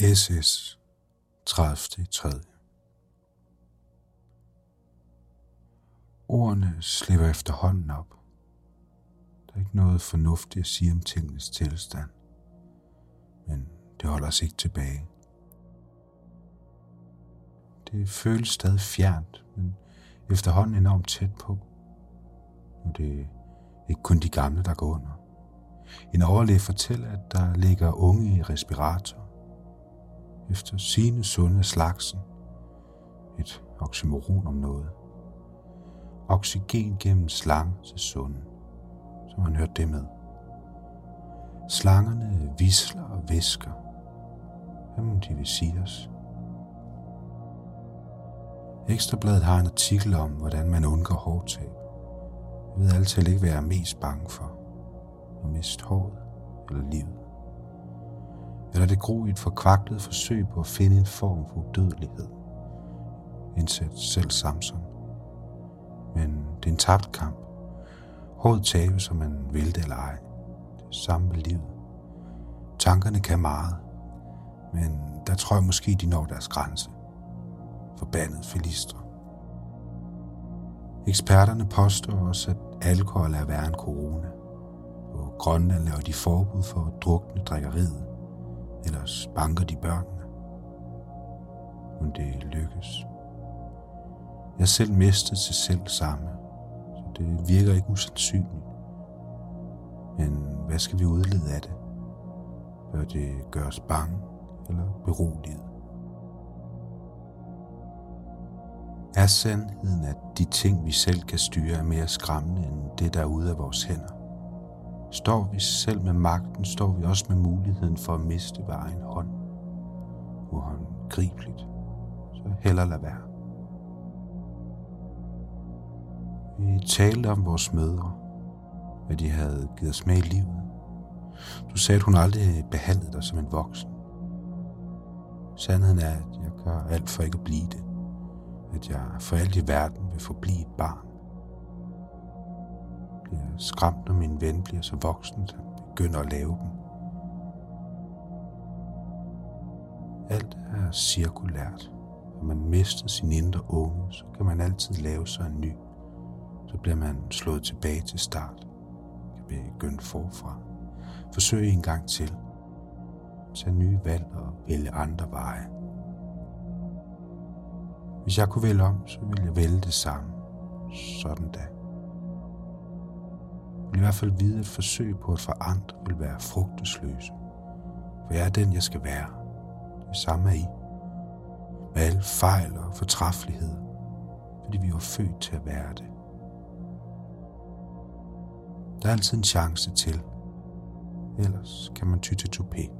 SS 30. 3. Ordene slipper efterhånden op. Der er ikke noget fornuftigt at sige om tingenes tilstand, men det holder os ikke tilbage. Det føles stadig fjernt, men efterhånden enormt tæt på. Nu er det ikke kun de gamle, der går under. En overlæge fortæller, at der ligger unge i respirator. Efter sine sunde slagsen. Et oxymoron om noget. Oxygen gennem slange til sunden, som man hørte det med. Slangerne visler og visker. Hvem de vil sige os? Ekstrabladet har en artikel om, hvordan man undgår hårdtab. Jeg ved altid ikke, hvad jeg er mest bange for. At miste håret eller livet. Eller det gro i et forkvaklet forsøg på at finde en form for udødelighed. Indsæt selv Samson. Men det er en tabt kamp. Hårdt tabe, som man vil det eller ej. Det samme med livet. Tankerne kan meget, men der tror jeg måske, de når deres grænse. Forbandet filistre. Eksperterne påstår også, at alkohol er værre end corona. På Grønland laver de forbud for at drukne drikkeriet, ellers banker de børnene. Men det lykkes. Jeg selv mistet til selv samme, så det virker ikke usandsynligt. Men hvad skal vi udlede af det? Bør det gøre os bange eller beroliget? Er sandheden, at de ting, vi selv kan styre, er mere skræmmende end det, der er ude af vores hænder? Står vi selv med magten, står vi også med muligheden for at miste hver egen hånd. Uhåndgribeligt. Så heller lad være. Vi talte om vores mødre, hvad de havde givet os med i livet. Du sagde, at hun aldrig behandlede dig som en voksen. Sandheden er, at jeg gør alt for ikke at blive det. At jeg for alt i verden vil forblive et barn. Skræmt, når min ven bliver så voksen, at han begynder at lave dem. Alt er cirkulært. Når man mister sin indre unge, så kan man altid lave sig en ny så bliver man slået tilbage til start. Kan begynde forfra. Forsøg en gang til. Tag nye valg og vælge andre veje. Hvis jeg kunne vælge om, så ville jeg vælge det samme. Sådan da. Vil i hvert fald vide, at forsøg på at forandre vil være frugtesløse. For jeg er den, jeg skal være. Det samme er I. Med alle fejl og fortræffeligheder. Fordi vi var født til at være det. Der er altid en chance til. Ellers kan man ty til toupet.